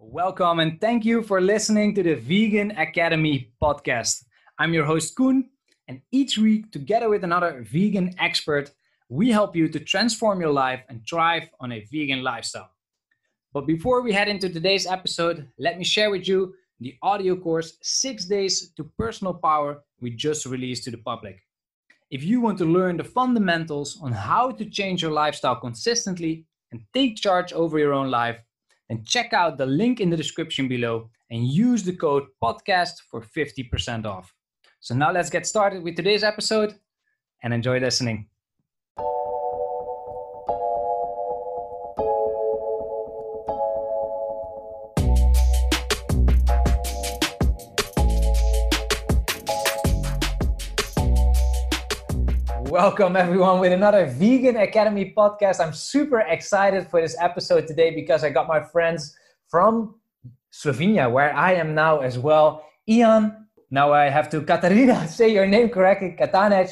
Welcome and thank you for listening to the Vegan Academy podcast. I'm your host, Koen, and each week, together with another vegan expert, we help you to transform your life and thrive on a vegan lifestyle. But before we head into today's episode, let me share with you the audio course Six Days to Personal Power we just released to the public. If you want to learn the fundamentals on how to change your lifestyle consistently and take charge over your own life, then check out the link in the description below and use the code podcast for 50% off. So now let's get started with today's episode and enjoy listening. Welcome everyone with another Vegan Academy podcast. I'm super excited for this episode today because I got my friends from Slovenia, where I am now as well. Ian, now I have to Katarina say your name correctly, Katanec.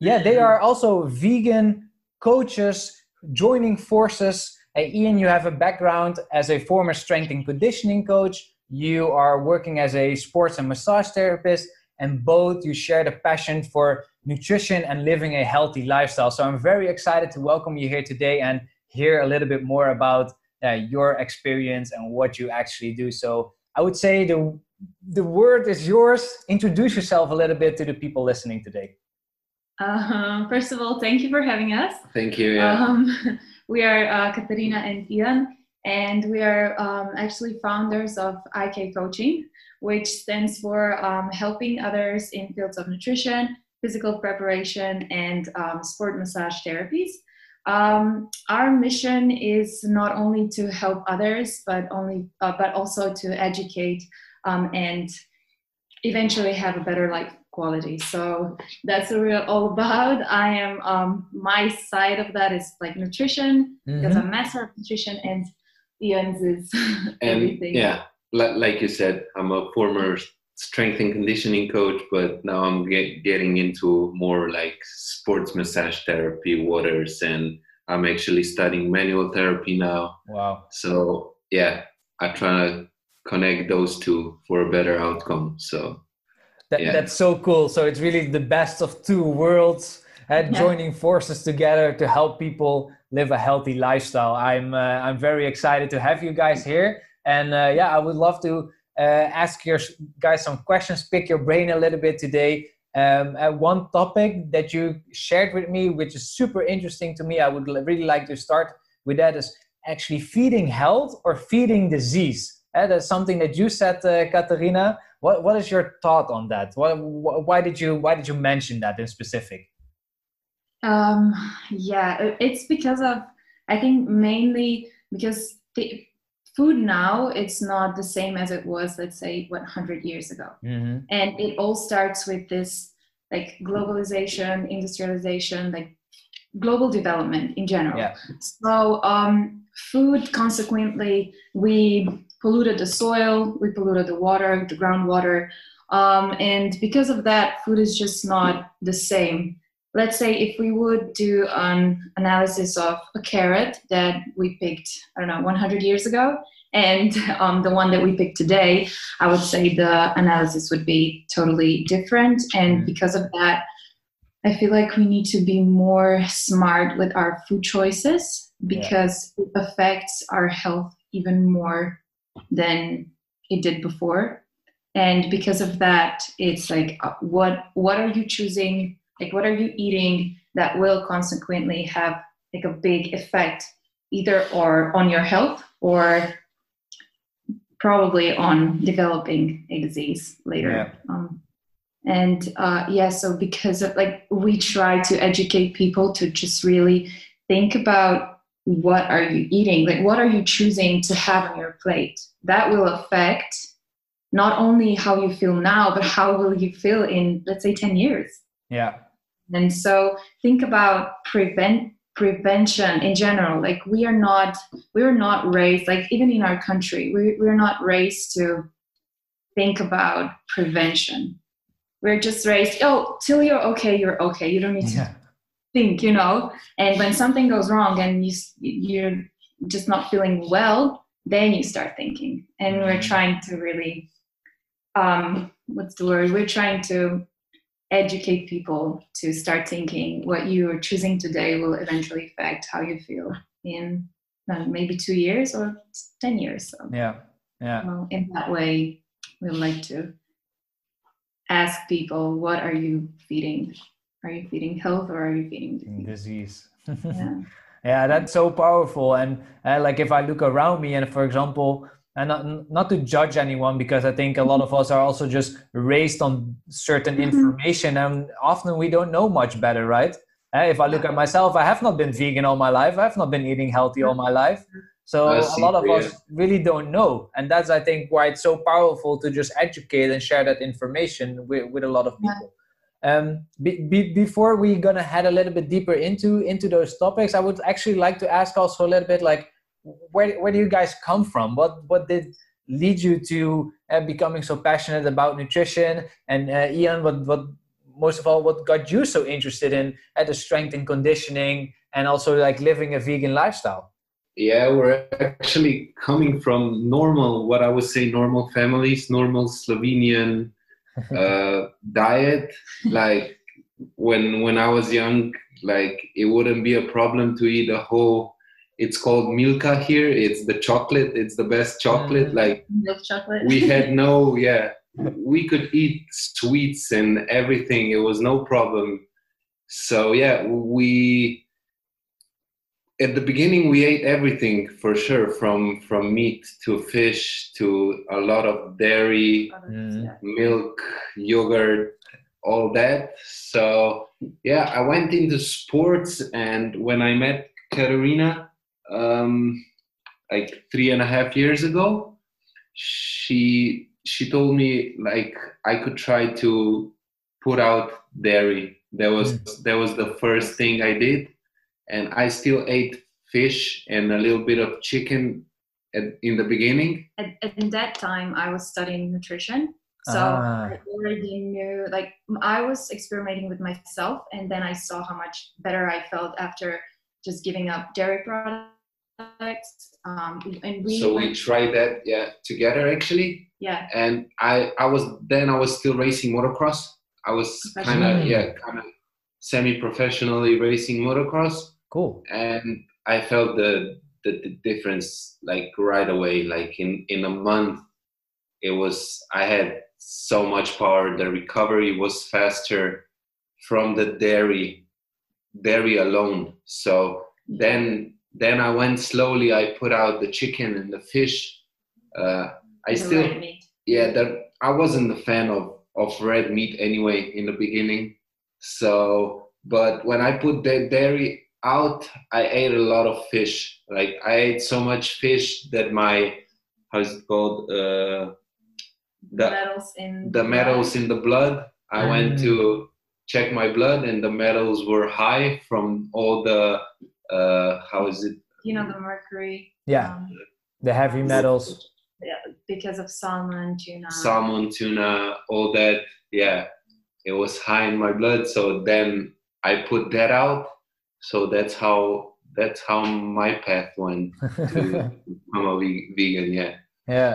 Yeah, they are also vegan coaches joining forces. Hey, Ian, you have a background as a former strength and conditioning coach. You are working as a sports and massage therapist, and both you share the passion for nutrition and living a healthy lifestyle. So I'm very excited to welcome you here today and hear a little bit more about uh, your experience and what you actually do. So I would say the the word is yours. Introduce yourself a little bit to the people listening today. Uh, first of all, thank you for having us. Thank you. Yeah. Um, we are uh, Katarina and Ian, and we are um, actually founders of IK Coaching, which stands for um, helping others in fields of nutrition, physical preparation, and um, sport massage therapies. Um, our mission is not only to help others, but only, uh, but also to educate um, and eventually have a better life quality. So that's what we're all about. I am um, my side of that is like nutrition mm-hmm. because I'm master of nutrition, and Ian's is everything. yeah, like you said, I'm a former strength and conditioning coach, but now I'm get, getting into more like sports massage therapy waters, and I'm actually studying manual therapy now. Wow. So yeah, I try to connect those two for a better outcome. So that, yeah. that's so cool. So it's really the best of two worlds. And uh, yeah. joining forces together to help people live a healthy lifestyle. I'm uh, I'm very excited to have you guys here, and uh, yeah, I would love to uh, ask your guys some questions, pick your brain a little bit today. Um, uh, one topic that you shared with me, which is super interesting to me, I would really like to start with that is actually feeding health or feeding disease. Uh, that's something that you said, uh, Katarina. What what is your thought on that? What, why did you why did you mention that in specific? Um, yeah, it's because of I think mainly because the, food now it's not the same as it was let's say 100 years ago mm-hmm. and it all starts with this like globalization industrialization like global development in general yeah. so um, food consequently we polluted the soil we polluted the water the groundwater um, and because of that food is just not the same let's say if we would do an analysis of a carrot that we picked i don't know 100 years ago and um, the one that we picked today i would say the analysis would be totally different and mm-hmm. because of that i feel like we need to be more smart with our food choices because yeah. it affects our health even more than it did before and because of that it's like uh, what what are you choosing like what are you eating that will consequently have like a big effect either or on your health or probably on developing a disease later yeah. um, and uh, yeah so because of like we try to educate people to just really think about what are you eating? Like what are you choosing to have on your plate? That will affect not only how you feel now but how will you feel in let's say 10 years. Yeah and so think about prevent prevention in general. Like we are not we're not raised like even in our country we, we're not raised to think about prevention. We're just raised oh till you're okay you're okay. You don't need to yeah. think you know? And when something goes wrong and you you're just not feeling well then you start thinking. And we're Mhm. trying to really um what's the word? We're trying to educate people to start thinking what you are choosing today will eventually affect how you feel in uh, maybe two years or 10 years so Yeah. Yeah. well, in that way we like to ask people what are you feeding are you feeding health or are you feeding disease Disease. yeah Yeah, that's so powerful. And uh, like if I look around me, and for example, and not, not to judge anyone, because I think a lot of us are also just raised on certain Mhm. information, and often we don't know much better, right? Uh, if I look at myself, I have not been vegan all my life. I have not been eating healthy all my life. So a lot of us really don't know, and that's I think why it's so powerful to just educate and share that information with, with a lot of people. Um, be, be, before we gonna head a little bit deeper into into those topics, I would actually like to ask also a little bit like where where do you guys come from? What what did lead you to uh, becoming so passionate about nutrition? And uh, Ian, what what most of all, what got you so interested in at the strength and conditioning and also like living a vegan lifestyle? Yeah, we're actually coming from normal, what I would say, normal families, normal Slovenian uh, diet. Like when when I was young, like it wouldn't be a problem to eat a whole. It's called Milka here. It's the chocolate. It's the best chocolate. Mm. Like milk chocolate we had no, yeah, we could eat sweets and everything. It was no problem. So yeah, we at the beginning we ate everything for sure, from from meat to fish to a lot of dairy, Mm. Milk, yogurt, all that. So yeah, I went into sports, and when I met Katarina, um, like three and a half years ago, she she told me like I could try to put out dairy. That was that was the first thing I did, and I still ate fish and a little bit of chicken at, in the beginning. at, at that time i was studying nutrition so Ah. i already knew like i was experimenting with myself and then i saw how much better i felt after just giving up dairy products um, and we, so we went- tried that yeah together actually. Yeah. And i i was then i was still racing motocross. I was kind of yeah kind of semi-professionally racing motocross. Cool. and i felt the, the the difference like right away like in in a month it was i had so much power. The recovery was faster from the dairy dairy alone. So then then i went slowly i put out the chicken and the fish uh, i the still red meat. yeah that i wasn't a fan of of red meat anyway in the beginning so but when i put the dairy out i ate a lot of fish like i ate so much fish that my how's it called uh the metals in the metals in the blood i went Mm. to check my blood and the metals were high from all the uh how is it you know the mercury Yeah, um, the heavy metals. Yeah, because of salmon tuna salmon, tuna, all that. Yeah, it was high in my blood. So then I put that out. So that's how that's how my path went to become a vegan. Yeah. yeah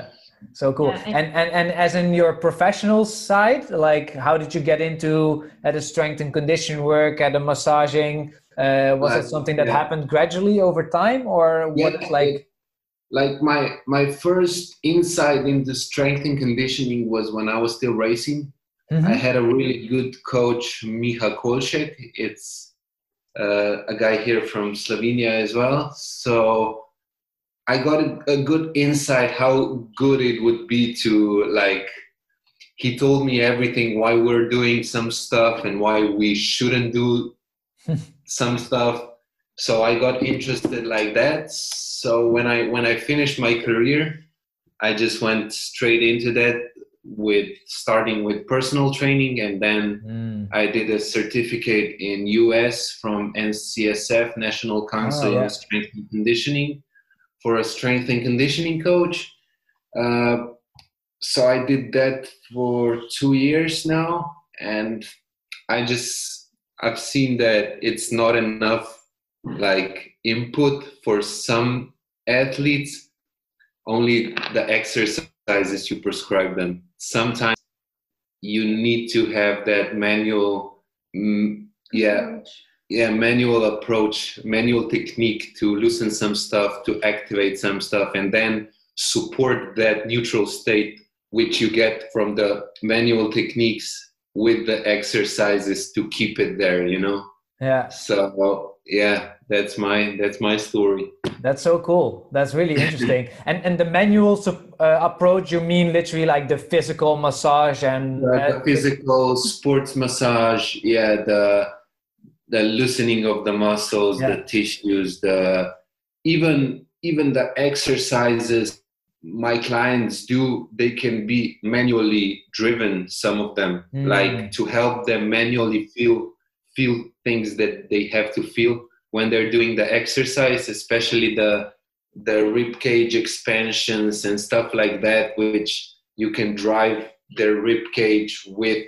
so cool Yeah, and- and, and and as in your professional side like how did you get into at a strength and condition work at a massaging uh, was Like, it something that yeah. happened gradually over time or what Yeah, like Like my my first insight into strength and conditioning was when I was still racing. Mhm. I had a really good coach, Miha Kolšek. It's uh, a guy here from Slovenia as well. So I got a, a good insight how good it would be to like. He told me everything why we're doing some stuff and why we shouldn't do some stuff. So I got interested like that. So when I when I finished my career, I just went straight into that with starting with personal training and then Mm. I did a certificate in US from NCSF National Council Oh, yeah. on Strength and Conditioning for a strength and conditioning coach. Uh, so I did that for two years now, and I just I've seen that it's not enough like input for some athletes only the exercises you prescribe them. Sometimes you need to have that manual, mm, yeah, yeah, manual approach, manual technique to loosen some stuff, to activate some stuff, and then support that neutral state which you get from the manual techniques with the exercises to keep it there you know? Yeah. So yeah that's my that's my story. That's so cool. That's really interesting. And and the manual uh, approach you mean literally like the physical massage and uh, the physical sports massage yeah the the loosening of the muscles yeah. the tissues the even even the exercises my clients do they can be manually driven some of them mm. like to help them manually feel feel things that they have to feel when they're doing the exercise especially the the rib cage expansions and stuff like that which you can drive the rib cage with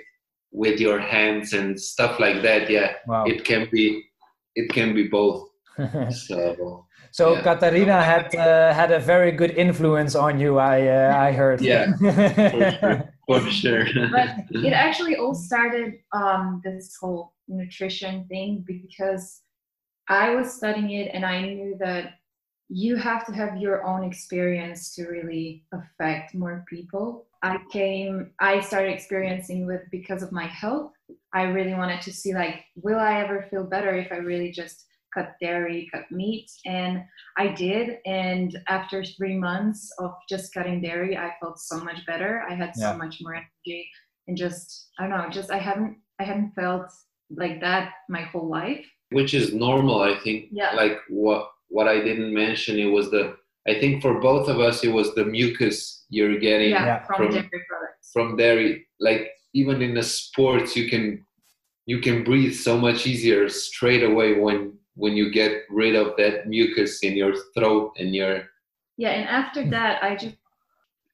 with your hands and stuff like that yeah wow. it can be it can be both so so yeah. Katarina had uh, had a very good influence on you. I uh, I heard. Yeah, for sure. For sure. but it actually all started um, this whole nutrition thing because I was studying it and I knew that you have to have your own experience to really affect more people. I came, I started experiencing with because of my health. I really wanted to see like, will I ever feel better if I really just cut dairy, cut meat. And I did. And after three months of just cutting dairy, I felt so much better. I had yeah. so much more energy and just, I don't know, just I haven't, I haven't felt like that my whole life. Which is normal, I think. Yeah. Like what, what I didn't mention, it was the, I think for both of us, it was the mucus you're getting yeah, from, from dairy products. From dairy. Like even in the sports, you can you can breathe so much easier straight away when when you get rid of that mucus in your throat and your yeah and after that i just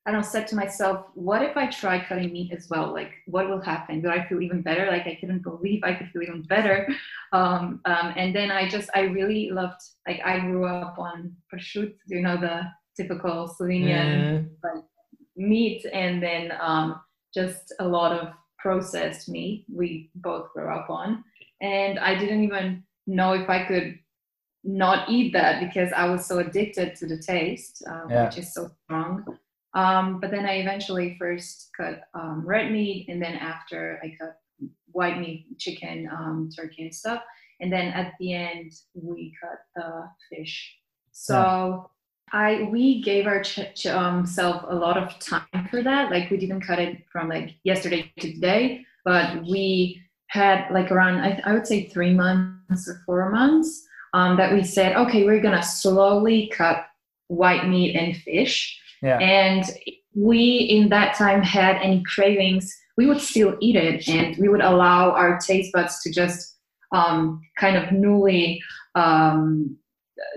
i don't said to myself what if i try cutting meat as well? Like what will happen? Do i feel even better? Like i couldn't believe i could feel even better. Um, um, and then i just i really loved like i grew up on prosciutto you know the typical slovenian mm. meat and then um, just a lot of processed meat we both grew up on. And i didn't even know if I could not eat that because I was so addicted to the taste, um, yeah. which is so strong. Um, but then I eventually first cut um, red meat, and then after I cut white meat, chicken, um, turkey, and stuff. And then at the end, we cut the fish. So yeah. I we gave ourselves um, a lot of time for that. Like we didn't cut it from like yesterday to today, but we had like around I, I would say three months or four months um, that we said okay we're gonna slowly cut white meat and fish yeah. and we in that time had any cravings we would still eat it and we would allow our taste buds to just um, kind of newly um,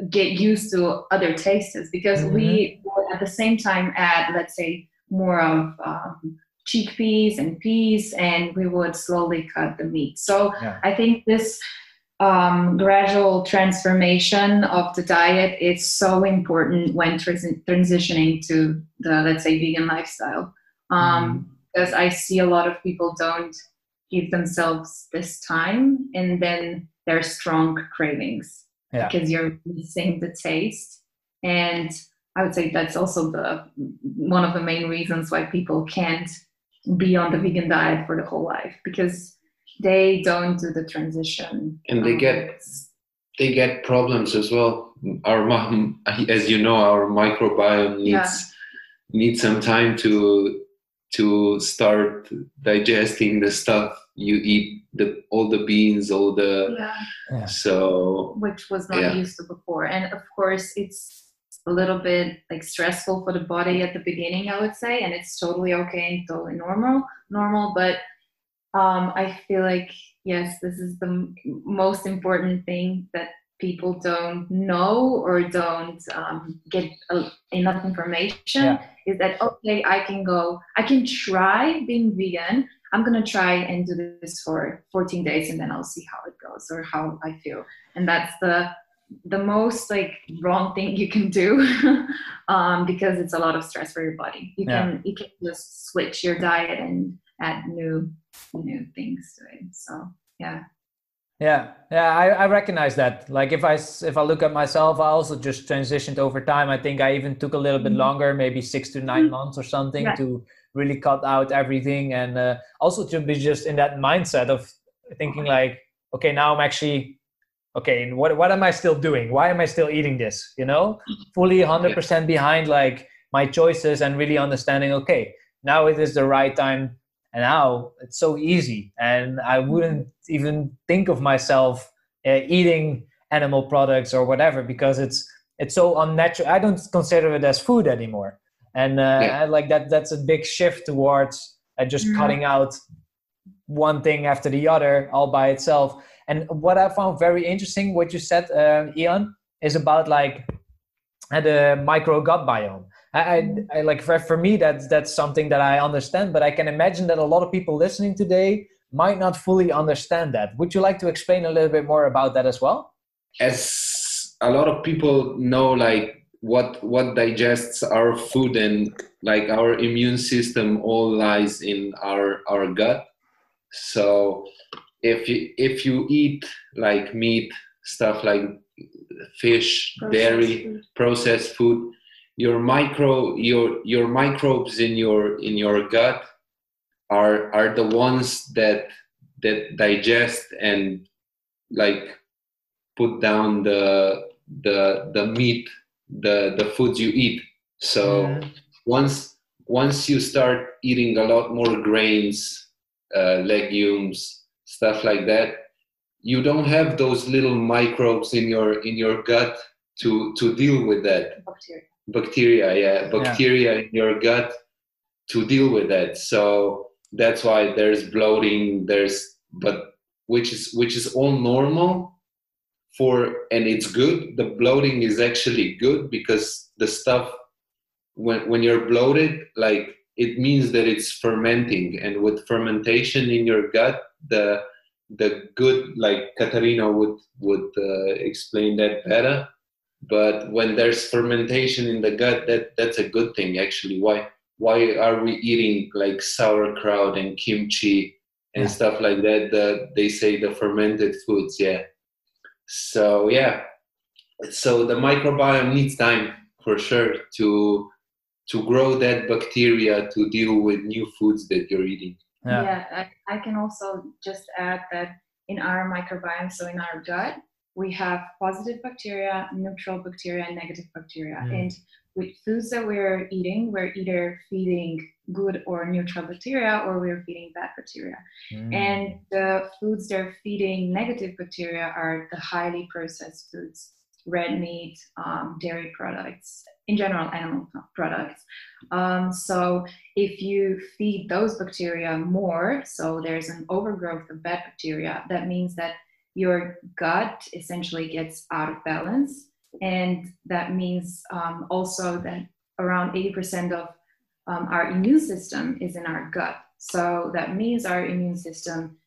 get used to other tastes because mm-hmm. we would at the same time add let's say more of um, chickpeas and peas, and we would slowly cut the meat. So yeah. I think this um, gradual transformation of the diet is so important when transitioning to the let's say vegan lifestyle. Um, mm. Because I see a lot of people don't give themselves this time, and then there's strong cravings yeah. because you're missing the taste and I would say that's also the one of the main reasons why people can't be on the vegan diet for the whole life because they don't do the transition and they um, get they get problems as well our mom as you know our microbiome needs yeah. needs some time to to start digesting the stuff you eat the all the beans all the yeah. yeah. so which was not yeah. used to before and of course it's a little bit like stressful for the body at the beginning, I would say, and it's totally okay and totally normal, normal. But um, I feel like yes, this is the most important thing that people don't know or don't um, get uh, enough information yeah. is that okay i can go i can try being vegan i'm going to try and do this for 14 days and then i'll see how it goes or how i feel and that's the the most like wrong thing you can do um, because it's a lot of stress for your body. You Yeah. can you can just switch your diet and add new new things to it. So yeah. Yeah, yeah, I, I recognize that. Like if i if I look at myself, I also just transitioned over time. I think I even took a little bit Mhm. longer, maybe six to 9 Mhm. months or something, Yeah. to really cut out everything, and uh, also to be just in that mindset of thinking like, okay, now I'm actually okay. What what am I still doing? Why am I still eating this? You know, fully hundred percent behind like my choices and really understanding. Okay, now it is the right time and now it's so easy. And i wouldn't even think of myself uh, eating animal products or whatever because it's it's so unnatural i don't consider it as food anymore. And uh, Yeah. I like that that's a big shift towards uh, just Mhm. cutting out one thing after the other all by itself. And what i found very interesting what you said uh, ian is about like uh, the micro gut biome I, I, I like for, for me that's that's something that I understand, but I can imagine that a lot of people listening today might not fully understand that. Would you like to explain a little bit more about that as well? as a lot of people know like what what digests our food and like our immune system all lies in our our gut so if you if you eat like meat stuff like fish dairy food. processed food your micro your your microbes in your in your gut are are the ones that that digest and like put down the the the meat the the foods you eat so Mhm. once once you start eating a lot more grains uh, legumes stuff like that you don't have those little microbes in your in your gut to to deal with that Bacteria. Bacteria yeah bacteria in your gut to deal with that. So that's why there's bloating there's but which is which is all normal for and it's good. The bloating is actually good because the stuff when when you're bloated like it means that it's fermenting. And with fermentation in your gut the the good like Katarina would would uh, explain that better but when there's fermentation in the gut that that's a good thing actually. Why why are we eating like sauerkraut and kimchi and Yeah. stuff like that? The, they say the fermented foods yeah. So yeah. So the microbiome needs time for sure to to grow that bacteria to deal with new foods that you're eating. Yeah. Yeah, I, I can also just add that in our microbiome, so in our gut, we have positive bacteria, neutral bacteria, and negative bacteria. Mm. And with foods that we're eating, we're either feeding good or neutral bacteria or we're feeding bad bacteria. Mm. And the foods that are feeding negative bacteria are the highly processed foods, red meat, um, dairy products, in general, animal products. Um, so if you feed those bacteria more, so there's an overgrowth of bad bacteria, that means that your gut essentially gets out of balance. And that means um, also that around 80% of um, our immune system is in our gut. So that means our immune system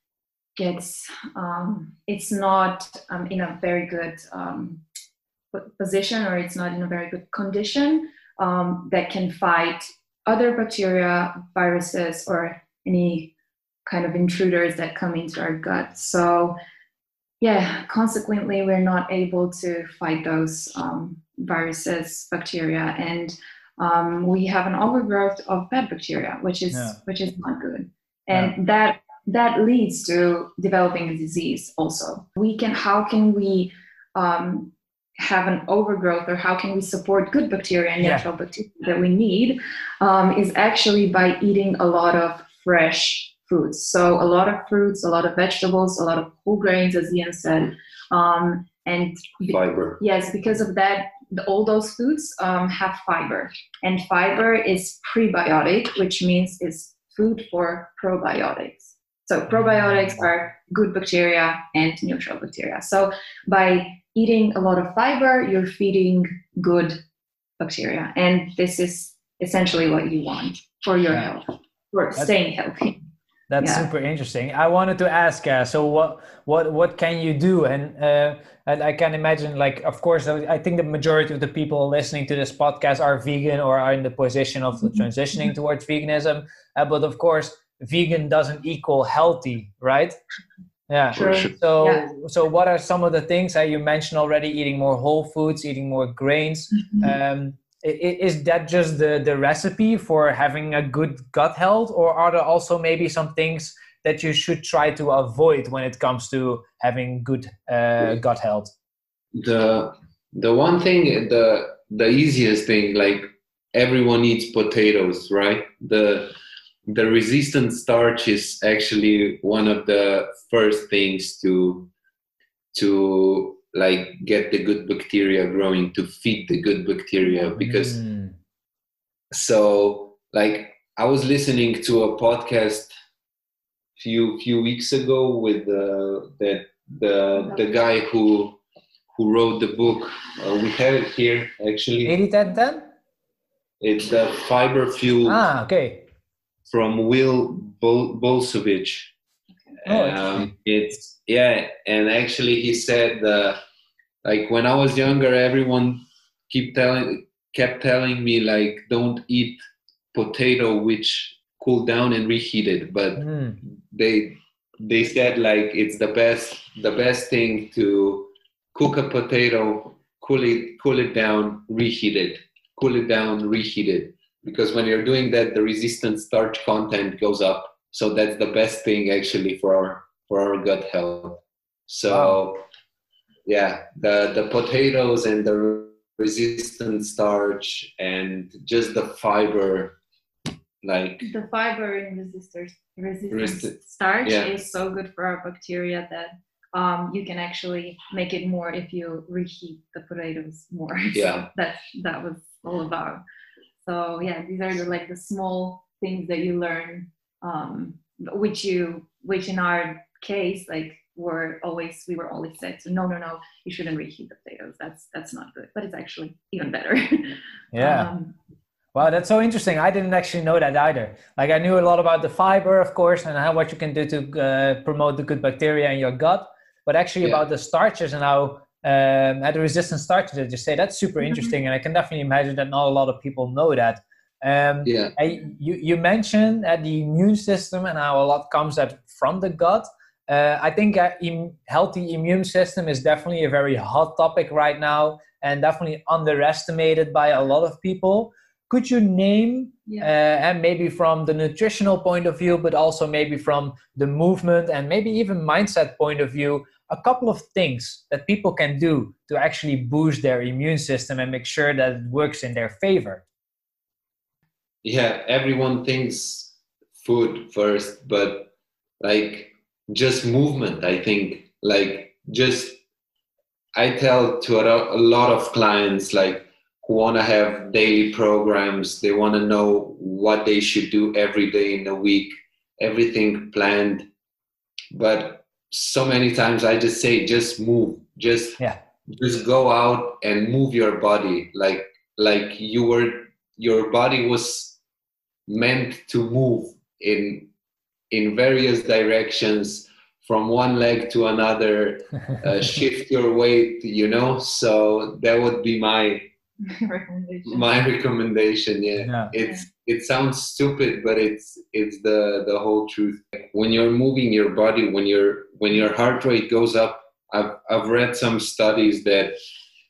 gets, um, it's not um, in a very good um, position or it's not in a very good condition um, that can fight other bacteria, viruses, or any kind of intruders that come into our gut. So, yeah, consequently, we're not able to fight those um, viruses, bacteria, and um, we have an overgrowth of bad bacteria, which is Yeah. which is not good, and that that leads to developing a disease. Also, we can how can we um, have an overgrowth or how can we support good bacteria and Yeah. natural bacteria that we need um, is actually by eating a lot of fresh foods. So a lot of fruits, a lot of vegetables, a lot of whole grains, as Ian said, um, and be- fiber yes, because of that, the, all those foods um, have fiber, and fiber is prebiotic, which means it's food for probiotics. So probiotics are good bacteria and neutral bacteria. So by eating a lot of fiber, you're feeding good bacteria, and this is essentially what you want for your health, for That's- staying healthy. That's Yeah. super interesting. I wanted to ask, uh, so what what what can you do? And uh, and I can imagine, like, of course, I I think the majority of the people listening to this podcast are vegan or are in the position of transitioning towards veganism. Uh, but of course, vegan doesn't equal healthy, right? Yeah. Sure. So Yeah. so what are some of the things that you mentioned already? Eating more whole foods, eating more grains. Um, i- i- is that just the, the recipe for having a good gut health, or are there also maybe some things that you should try to avoid when it comes to having good uh, gut health? the the one thing the the easiest thing like everyone eats potatoes right the the resistant starch is actually one of the first things to to like get the good bacteria growing to feed the good bacteria because Mm. so like i was listening to a podcast few few weeks ago with uh, that the the guy who who wrote the book uh, we have it here actually 80 10 10? it's the fiber fuel Ah, okay. from will Bol- Bulsiewicz Oh, um, it's yeah and actually he said uh, like when i was younger everyone keep telling kept telling me like don't eat potato which cool down and reheated but Mm. they they said like it's the best the best thing to cook a potato cool it cool it down reheat it. Cool it down reheat it. Because when you're doing that the resistant starch content goes up. So that's the best thing actually for our for our gut health. So Wow. Yeah the the potatoes and the resistant starch and just the fiber like the fiber in resistors resistant Resi- starch yeah. is so good for our bacteria that um, you can actually make it more if you reheat the potatoes more. So Yeah. that that was all about. So yeah, these are the, like the small things that you learn, um, which you which in our case like were always we were always said so no no no you shouldn't reheat the potatoes that's that's not good but it's actually even better Yeah. um, Wow, that's so interesting. I didn't actually know that either. Like I knew a lot about the fiber, of course, and how what you can do to uh, promote the good bacteria in your gut. But actually, Yeah. about the starches and how um, and the resistant starches that you say, that's super Mhm. interesting. And I can definitely imagine that not a lot of people know that. Um, yeah I, you, you mentioned that the immune system and how a lot comes that from the gut. Uh, I think a im- healthy immune system is definitely a very hot topic right now and definitely underestimated by a lot of people. Could you name, yeah uh, and maybe from the nutritional point of view, but also maybe from the movement and maybe even mindset point of view, a couple of things that people can do to actually boost their immune system and make sure that it works in their favor? yeah everyone thinks food first but like just movement i think like just i tell to a, a lot of clients like who want to have daily programs they want to know what they should do every day in the week everything planned but so many times i just say just move just Yeah. just go out and move your body like like you were your body was meant to move in in various directions from one leg to another uh, shift your weight you know? So that would be my recommendation. my recommendation yeah. Yeah. it's it sounds stupid but it's it's the the whole truth. When you're moving your body when your when your heart rate goes up i've i've read some studies that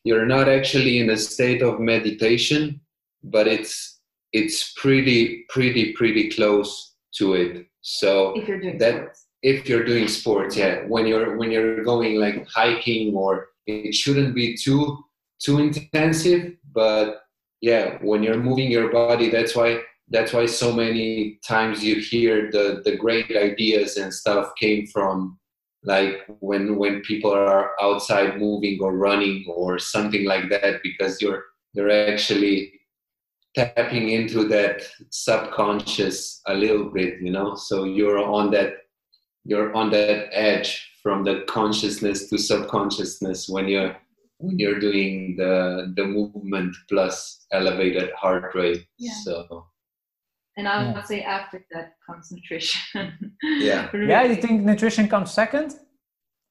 you're not actually in a state of meditation but it's it's pretty pretty pretty close to it so if you're doing that- sports. if you're doing sports yeah when you're when you're going like hiking or it shouldn't be too too intensive but yeah when you're moving your body that's why that's why so many times you hear the the great ideas and stuff came from like when when people are outside moving or running or something like that because you're you're actually tapping into that subconscious a little bit you know so you're on that you're on that edge from the consciousness to subconsciousness when you're when you're doing the the movement plus elevated heart rate Yeah. so And I would Yeah. say after that concentration nutrition. Yeah. Yeah, you think nutrition comes second?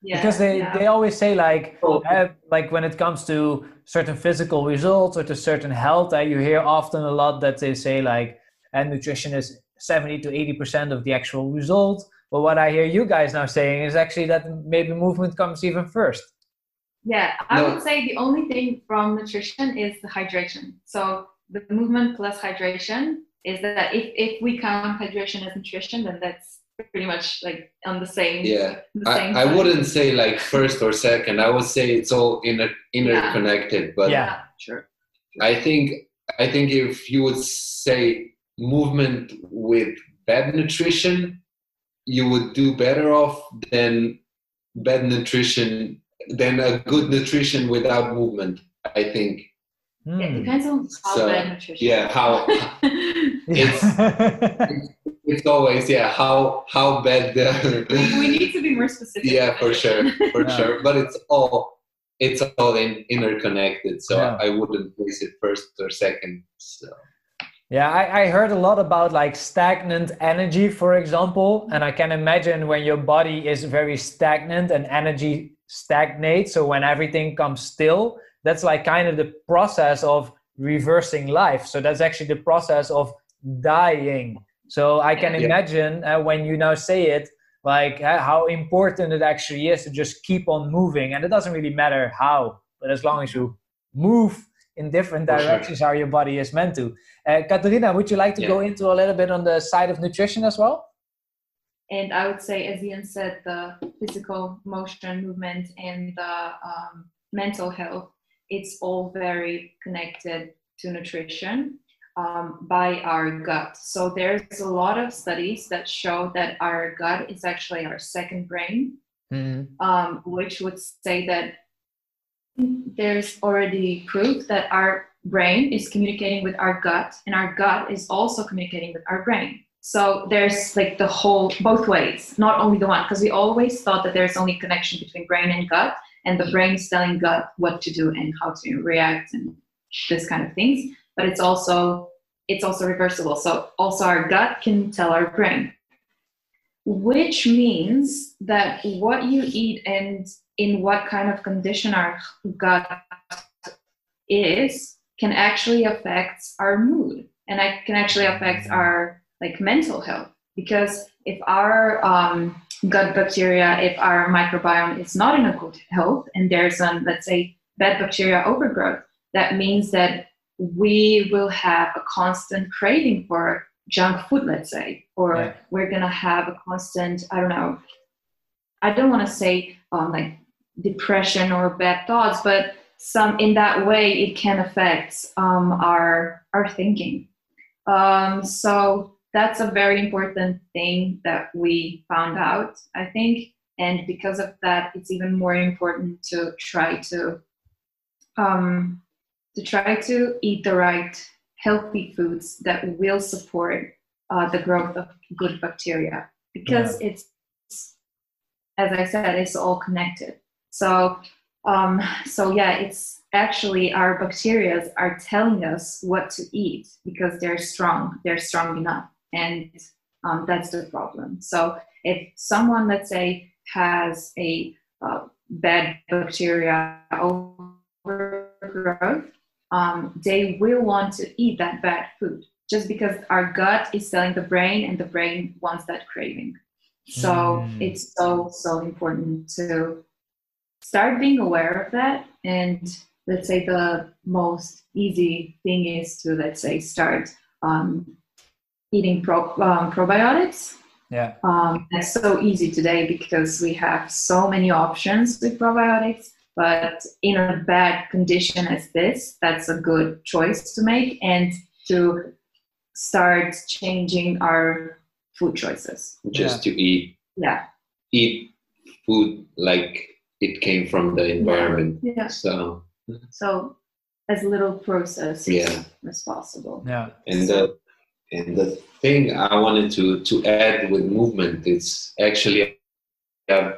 Yeah, because they, yeah. they always say like Oh. uh, like when it comes to certain physical results or to certain health uh, you hear often a lot that they say like and nutrition is 70 to 80 percent of the actual result but what i hear you guys now saying is actually that maybe movement comes even first Yeah, I No. would say the only thing from nutrition is the hydration. So the movement plus hydration is that if, if we count hydration as nutrition, then that's pretty much like on the same. Yeah. the same I, I wouldn't say like first or second. I would say it's all inter, interconnected. But Yeah. Yeah, sure. I think I think if you would say movement with bad nutrition, you would do better off than bad nutrition than a good nutrition without movement. I think. Yeah, it Hmm. depends on how So, bad nutrition. yeah, how- Yeah. It's always yeah how how bad the we, we need to be more specific. yeah for sure for Yeah. sure but it's all it's all in, interconnected so Yeah. i wouldn't place it first or second so Yeah, I, I heard a lot about like stagnant energy, for example. And I can imagine when your body is very stagnant and energy stagnates. So when everything comes still, that's like kind of the process of reversing life. So that's actually the process of dying. So I can Yeah. imagine uh, when you now say it, like uh, how important it actually is to just keep on moving. And it doesn't really matter how, but as long as you move in different For sure. directions how your body is meant to. Uh, Katarina, would you like to Yeah. go into a little bit on the side of nutrition as well? And I would say, as Ian said, the physical motion, movement, and the um, mental health, it's all very connected to nutrition um, by our gut. So there's a lot of studies that show that our gut is actually our second brain, um, which would say that there's already proof that our brain is communicating with our gut, and our gut is also communicating with our brain. So there's like the whole both ways, not only the one, because we always thought that there's only connection between brain and gut, and the brain is telling gut what to do and how to react and this kind of things. But it's also it's also reversible. So also our gut can tell our brain which means that what you eat and in what kind of condition our gut is can actually affect our mood and it can actually affect our like mental health because if our um, gut bacteria if our microbiome is not in a good health and there's an let's say bad bacteria overgrowth that means that we will have a constant craving for junk food, let's say, or Yeah. we're gonna have a constant, I don't know, I don't want to say um, like depression or bad thoughts, but some in that way it can affect um, our our thinking. Um, so that's a very important thing that we found out, I think, and because of that, it's even more important to try to um, to try to eat the right healthy foods that will support uh, the growth of good bacteria. Because it's as i said it's all connected. So um, so yeah it's actually our bacteria are telling us what to eat because they're strong they're strong enough. And um, that's the problem. So if someone let's say has a uh, bad bacteria overgrowth um, they will want to eat that bad food just because our gut is telling the brain and the brain wants that craving. So Mm. it's so, so important to start being aware of that. And let's say the most easy thing is to, let's say, start um, eating pro- um, probiotics. Yeah. Um, it's so easy today because we have so many options with probiotics. But in a bad condition as this, that's a good choice to make and to start changing our food choices. just to eat Yeah. eat food like it came from the environment Yeah. so So as little process Yeah. as possible. Yeah. and the and the thing I wanted to to add with movement it's actually I,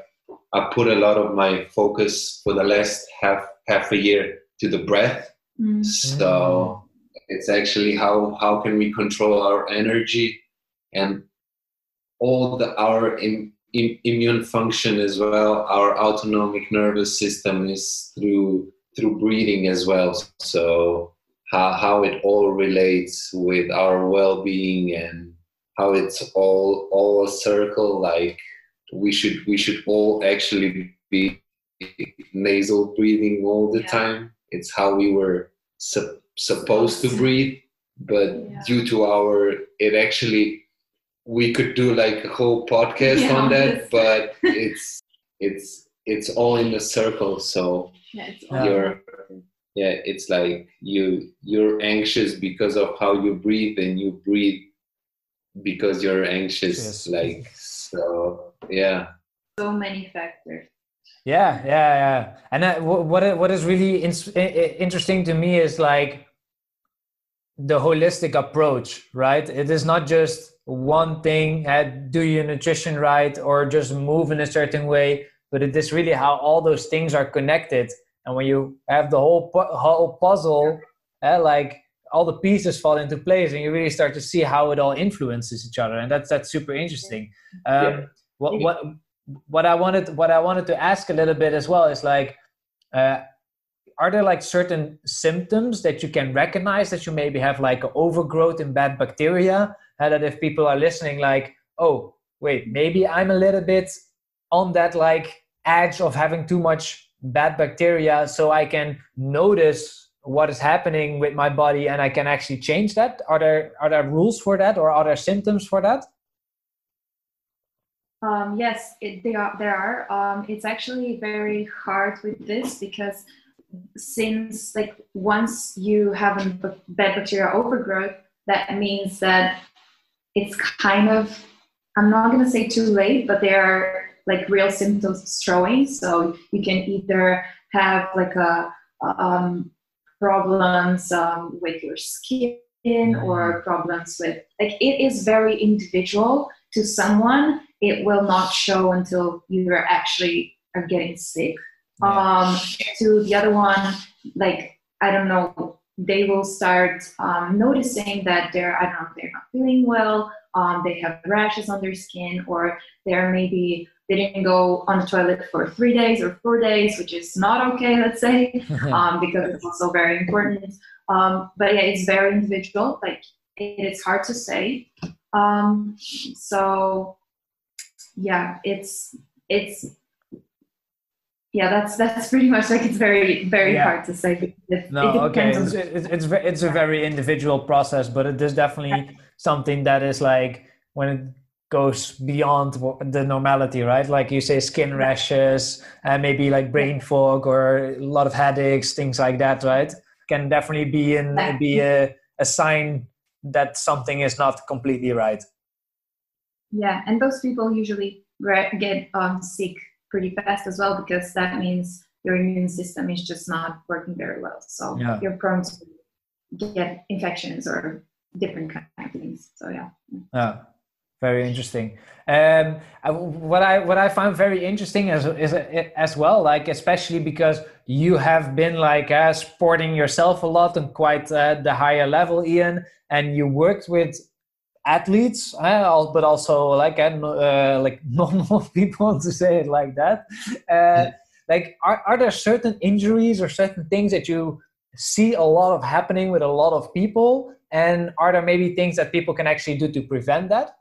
I put a lot of my focus for the last half half a year to the breath Mm. so it's actually how how can we control our energy and all the our in, in, immune function as well our autonomic nervous system is through through breathing as well so how, how it all relates with our well-being and how it's all all a circle like we should we should all actually be nasal breathing all the yeah. time it's how we were su- supposed to breathe but yeah. due to our it actually we could do like a whole podcast yeah, on that but it's it's it's all in a circle so yeah, you're yeah it's like you you're anxious because of how you breathe and you breathe because you're anxious yes. like so yeah. So many factors. Yeah yeah yeah. And that, what what is really in, interesting to me is like the holistic approach right? It is not just one thing do your nutrition right or just move in a certain way but it is really how all those things are connected. And when you have the whole whole puzzle uh, like all the pieces fall into place and you really start to see how it all influences each other. And that's that's super interesting. Um, yeah. What what what i wanted what i wanted to ask a little bit as well is like uh, are there like certain symptoms that you can recognize that you maybe have like overgrowth in bad bacteria? And that if people are listening like oh wait maybe i'm a little bit on that like edge of having too much bad bacteria so i can notice what is happening with my body and i can actually change that? Are there are there rules for that or are there symptoms for that um, yes it, they are there are. Um, it's actually very hard with this because since like once you have a bad bacteria overgrowth that means that it's kind of i'm not going to say too late but there are like real symptoms showing. So you can either have like a um, problems um, with your skin or problems with like it is very individual to someone it will not show until you're actually are getting sick. Um, to the other one like i don't know they will start um, noticing that they're i don't know they're not feeling well um, they have rashes on their skin or they're maybe they didn't go on the toilet for three days or four days which is not okay let's say um, because it's also very important. Um, but yeah it's very individual like it's hard to say. Um, so yeah it's it's yeah that's that's pretty much like it's very very yeah. hard to say. It, no it okay it's, it's, it's, it's a very individual process but it is definitely something that is like when it goes beyond the normality right? Like you say skin rashes and maybe like brain fog or a lot of headaches things like that right? Can definitely be in be a, a sign that something is not completely right yeah and those people usually get um, sick pretty fast as well because that means your immune system is just not working very well. So yeah. you're prone to get infections or different kind of things. So yeah. Yeah, very interesting. Um, what I what I found very interesting is, is as well, like especially because you have been like uh, sporting yourself a lot and quite uh, the higher level, Ian, and you worked with athletes, uh, but also like uh, like normal people to say it like that. Uh, like, are, are there certain injuries or certain things that you see a lot of happening with a lot of people? And are there maybe things that people can actually do to prevent that?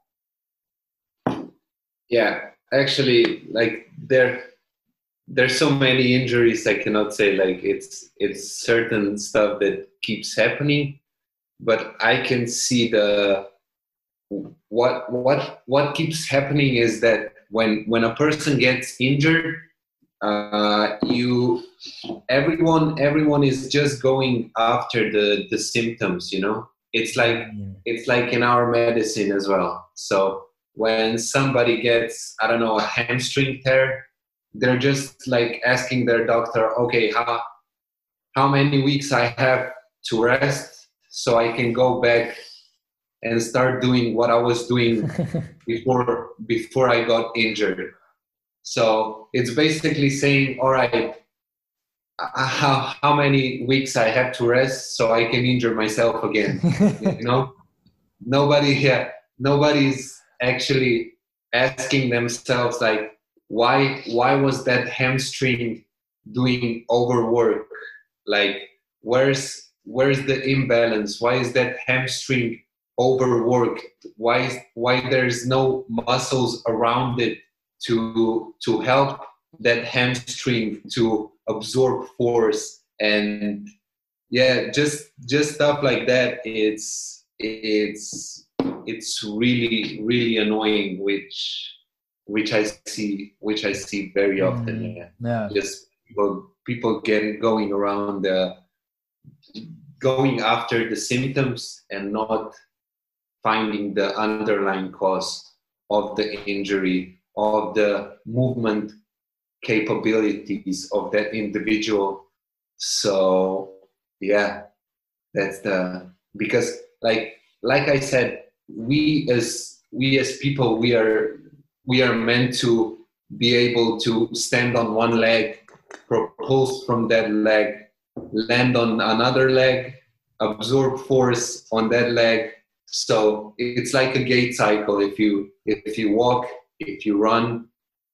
Yeah, actually, like there, there's so many injuries. I cannot say like it's it's certain stuff that keeps happening, but I can see the what what what keeps happening is that when when a person gets injured uh, you everyone everyone is just going after the the symptoms you know? It's like it's like in our medicine as well. So when somebody gets i don't know a hamstring tear they're just like asking their doctor okay how how many weeks i have to rest so i can go back and start doing what I was doing before before I got injured. So it's basically saying, all right, uh, how how many weeks I have to rest so I can injure myself again. you know, nobody yeah, nobody's actually asking themselves like why why was that hamstring doing overwork? Like where's where's the imbalance? Why is that hamstring overworked? Why why there's no muscles around it to to help that hamstring to absorb force and yeah just just stuff like that it's it's it's really really annoying which which i see which i see very often mm, yeah. yeah just people people getting going around the going after the symptoms and not finding the underlying cause of the injury of the movement capabilities of that individual. So yeah that's the because like like i said we as we as people we are we are meant to be able to stand on one leg propulse from that leg land on another leg absorb force on that leg so it's like a gait cycle. If you if you walk if you run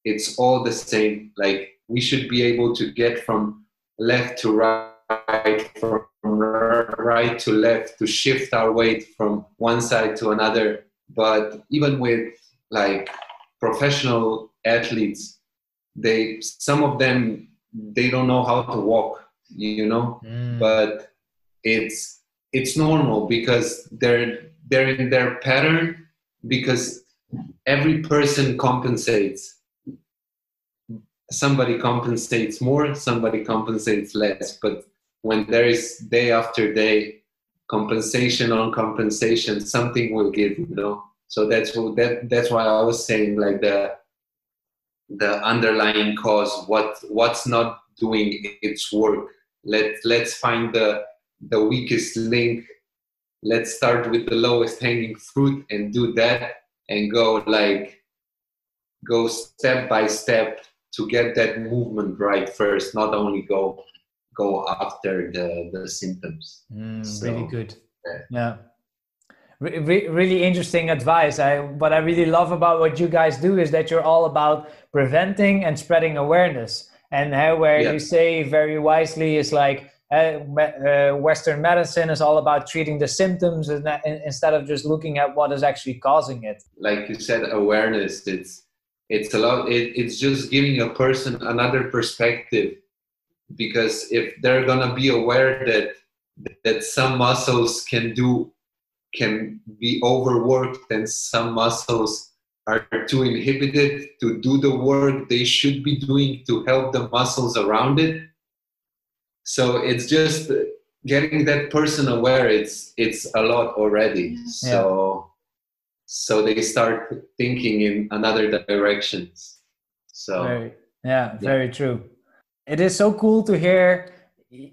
it's all the same. Like we should be able to get from left to right from right to left to shift our weight from one side to another. But even with like professional athletes they some of them they don't know how to walk you know? Mm. but it's it's normal because they're they're in their pattern because every person compensates. Somebody compensates more somebody compensates less but when there is day after day compensation on compensation something will give you know? So that's what that that's why i was saying like the the underlying cause what what's not doing its work. Let let's find the the weakest link let's start with the lowest hanging fruit and do that and go like go step by step to get that movement right first not only go go after the the symptoms. Mm, so, really good. yeah, yeah. Re- really interesting advice. I what i really love about what you guys do is that you're all about preventing and spreading awareness. And how where yeah. you say very wisely is like uh, uh, Western medicine is all about treating the symptoms instead of just looking at what is actually causing it. Like you said, awareness. It's it's a lot. It, it's just giving a person another perspective, because if they're gonna be aware that that some muscles can do can be overworked and some muscles are too inhibited to do the work they should be doing to help the muscles around it so it's just getting that person aware it's it's a lot already. So yeah. so they start thinking in another directions. So very, yeah, yeah. very true. It is so cool to hear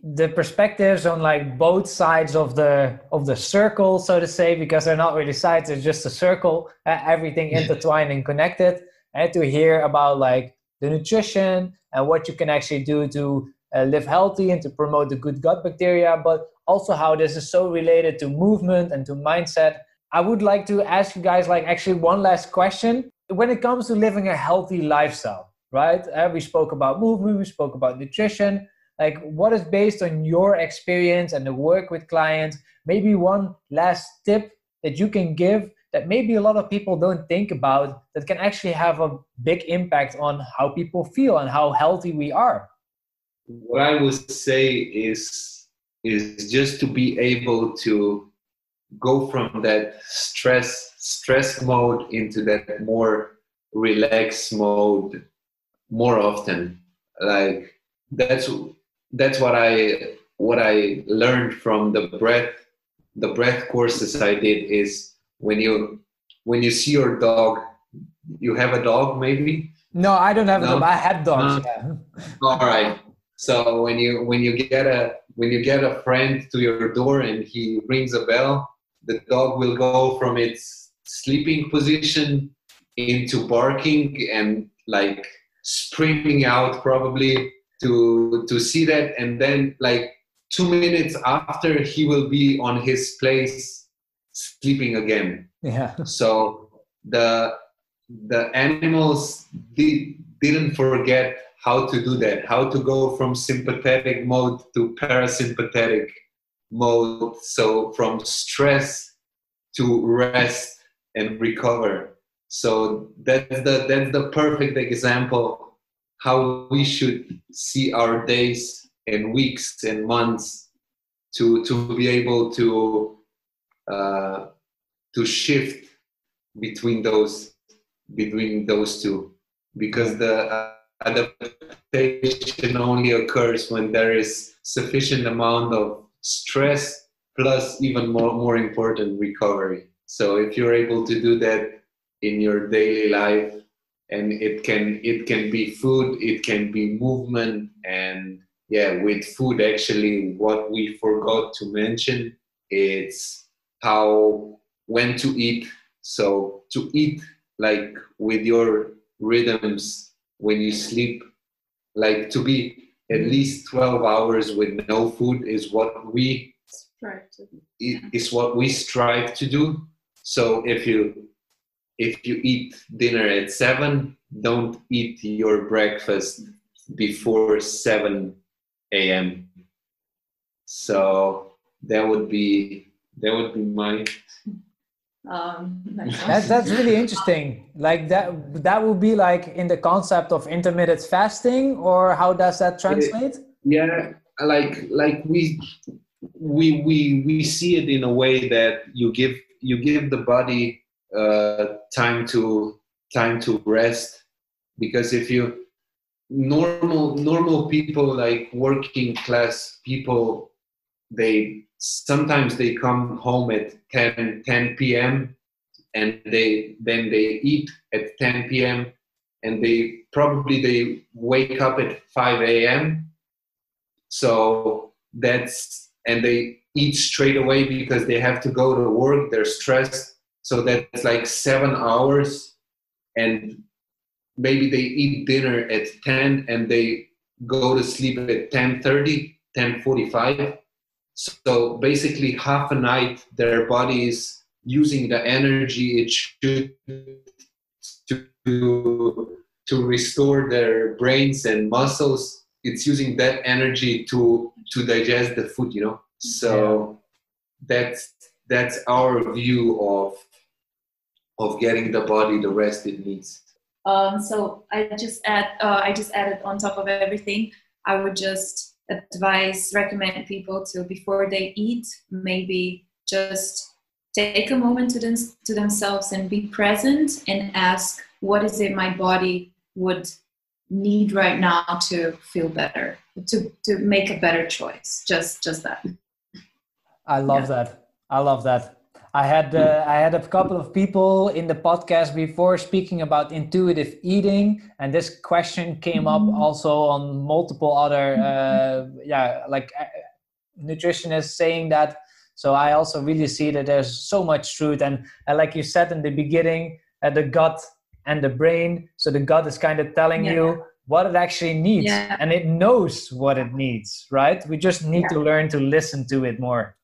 the perspectives on like both sides of the of the circle so to say because they're not really sides it's just a circle uh, everything intertwined and connected and to hear about like the nutrition and what you can actually do to uh, live healthy and to promote the good gut bacteria, but also how this is so related to movement and to mindset. I would like to ask you guys, like, actually, one last question. When it comes to living a healthy lifestyle, right? Uh, we spoke about movement, we spoke about nutrition. Like, what is based on your experience and the work with clients? Maybe one last tip that you can give that maybe a lot of people don't think about that can actually have a big impact on how people feel and how healthy we are what I would say is is just to be able to go from that stress stress mode into that more relaxed mode more often like that's that's what i what i learned from the breath the breath courses i did is when you when you see your dog you have a dog maybe no i don't have no? a dog i had dogs no? yeah. all right so when you when you get a when you get a friend to your door and he rings a bell, the dog will go from its sleeping position into barking and like screaming out probably to to see that. And then like two minutes after he will be on his place sleeping again. Yeah. So the the animals did, didn't forget how to do that how to go from sympathetic mode to parasympathetic mode. So from stress to rest and recover. So that's the that's the perfect example how we should see our days and weeks and months to to be able to uh, to shift between those between those two. Because the adaptation only occurs when there is sufficient amount of stress plus even more more important recovery. So if you're able to do that in your daily life and it can it can be food it can be movement and yeah with food actually what we forgot to mention it's how when to eat. So to eat like with your rhythms when you sleep like to be at mm-hmm. least 12 hours with no food is what we strive to do. is what we strive to do. So if you if you eat dinner at 7 don't eat your breakfast before 7 a.m so that would be that would be my um, that's that's really interesting. Like that that would be like in the concept of intermittent fasting or how does that translate? Yeah like like we we we we see it in a way that you give you give the body uh, time to time to rest. Because if you normal normal people like working class people they sometimes they come home at 10 10 p.m and they then they eat at 10 p.m and they probably they wake up at 5 a.m so that's and they eat straight away because they have to go to work they're stressed. So that's like seven hours and maybe they eat dinner at 10 and they go to sleep at 10.30 10.45 so basically half a night their body is using the energy it should to, to restore their brains and muscles it's using that energy to to digest the food you know so yeah. that's that's our view of of getting the body the rest it needs um, so I just add, uh, I just added on top of everything. I would just advise, recommend people to before they eat, maybe just take a moment to them, to themselves and be present and ask, what is it my body would need right now to feel better, to to make a better choice. Just just that. I love yeah. that. I love that. I had uh, I had a couple of people in the podcast before speaking about intuitive eating, and this question came up mm-hmm. also on multiple other uh, yeah like uh, nutritionists saying that. So I also really see that there's so much truth, and, and like you said in the beginning, uh, the gut and the brain. So the gut is kind of telling yeah. you what it actually needs, yeah. and it knows what it needs, right? We just need yeah. to learn to listen to it more.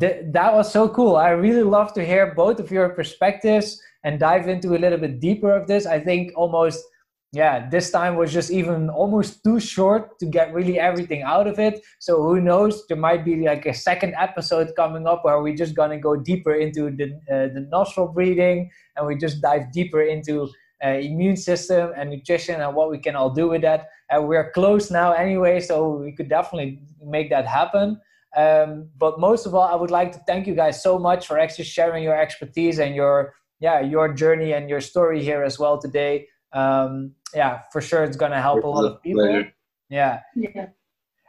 Th- that was so cool. I really love to hear both of your perspectives and dive into a little bit deeper of this. I think almost, yeah, this time was just even almost too short to get really everything out of it. So who knows? There might be like a second episode coming up where we're just gonna go deeper into the uh, the nostril breathing and we just dive deeper into uh, immune system and nutrition and what we can all do with that. And we're close now anyway, so we could definitely make that happen. Um, but most of all, I would like to thank you guys so much for actually sharing your expertise and your yeah your journey and your story here as well today. Um, yeah, for sure, it's gonna help a lot of people. Pleasure. Yeah. Yeah.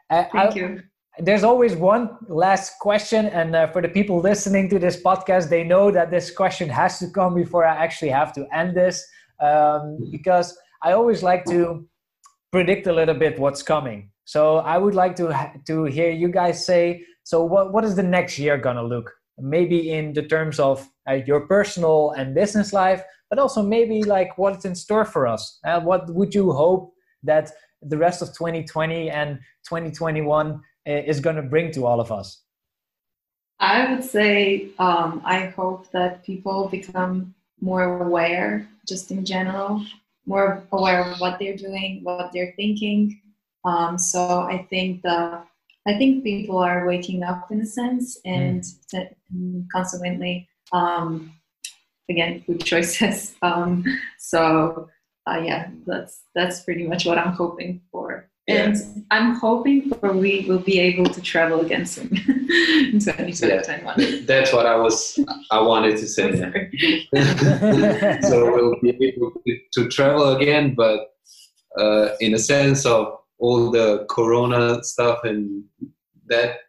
Uh, thank I, you. There's always one last question, and uh, for the people listening to this podcast, they know that this question has to come before I actually have to end this, um, because I always like to predict a little bit what's coming. So I would like to to hear you guys say. So what what is the next year gonna look? Maybe in the terms of uh, your personal and business life, but also maybe like what's in store for us. Uh, what would you hope that the rest of 2020 and 2021 is going to bring to all of us? I would say um, I hope that people become more aware, just in general, more aware of what they're doing, what they're thinking. Um, so I think the I think people are waking up in a sense and mm. consequently um, again food choices. Um, so uh, yeah, that's that's pretty much what I'm hoping for. And. I'm hoping for we will be able to travel again soon in 2021. Yeah, that's what I was I wanted to say. so we'll be able to travel again, but uh, in a sense of all the Corona stuff and that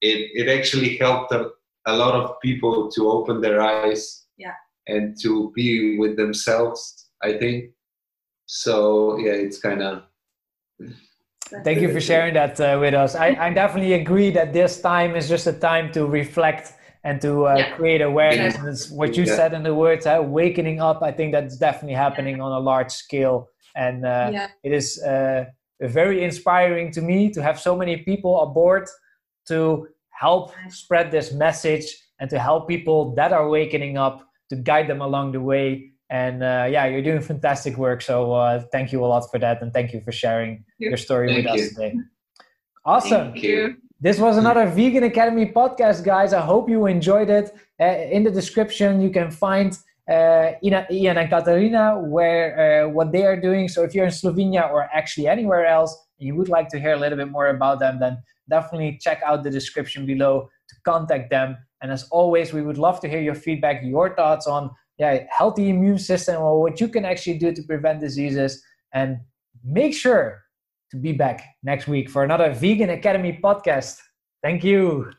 it it actually helped a, a lot of people to open their eyes. Yeah. And to be with themselves, I think. So yeah, it's kind of Thank you for sharing that uh, with us. I, I definitely agree that this time is just a time to reflect and to uh, yeah. create awareness. Yeah. And what you yeah. said in the words, uh, wakening up. I think that's definitely happening on a large scale. And uh, it is uh, very inspiring to me to have so many people aboard to help spread this message and to help people that are wakening up to guide them along the way and uh, yeah you're doing fantastic work. So uh, thank you a lot for that. And thank you for sharing your story thank with you. us today. Awesome. Thank you. this was another vegan academy podcast guys. I hope you enjoyed it. Uh, in the description you can find uh, Ian and Katarina where uh, what they are doing. So if you're in Slovenia or actually anywhere else and you would like to hear a little bit more about them then definitely check out the description below to contact them. And as always we would love to hear your feedback your thoughts on yeah, healthy immune system or what you can actually do to prevent diseases. And make sure to be back next week for another Vegan Academy podcast. Thank you.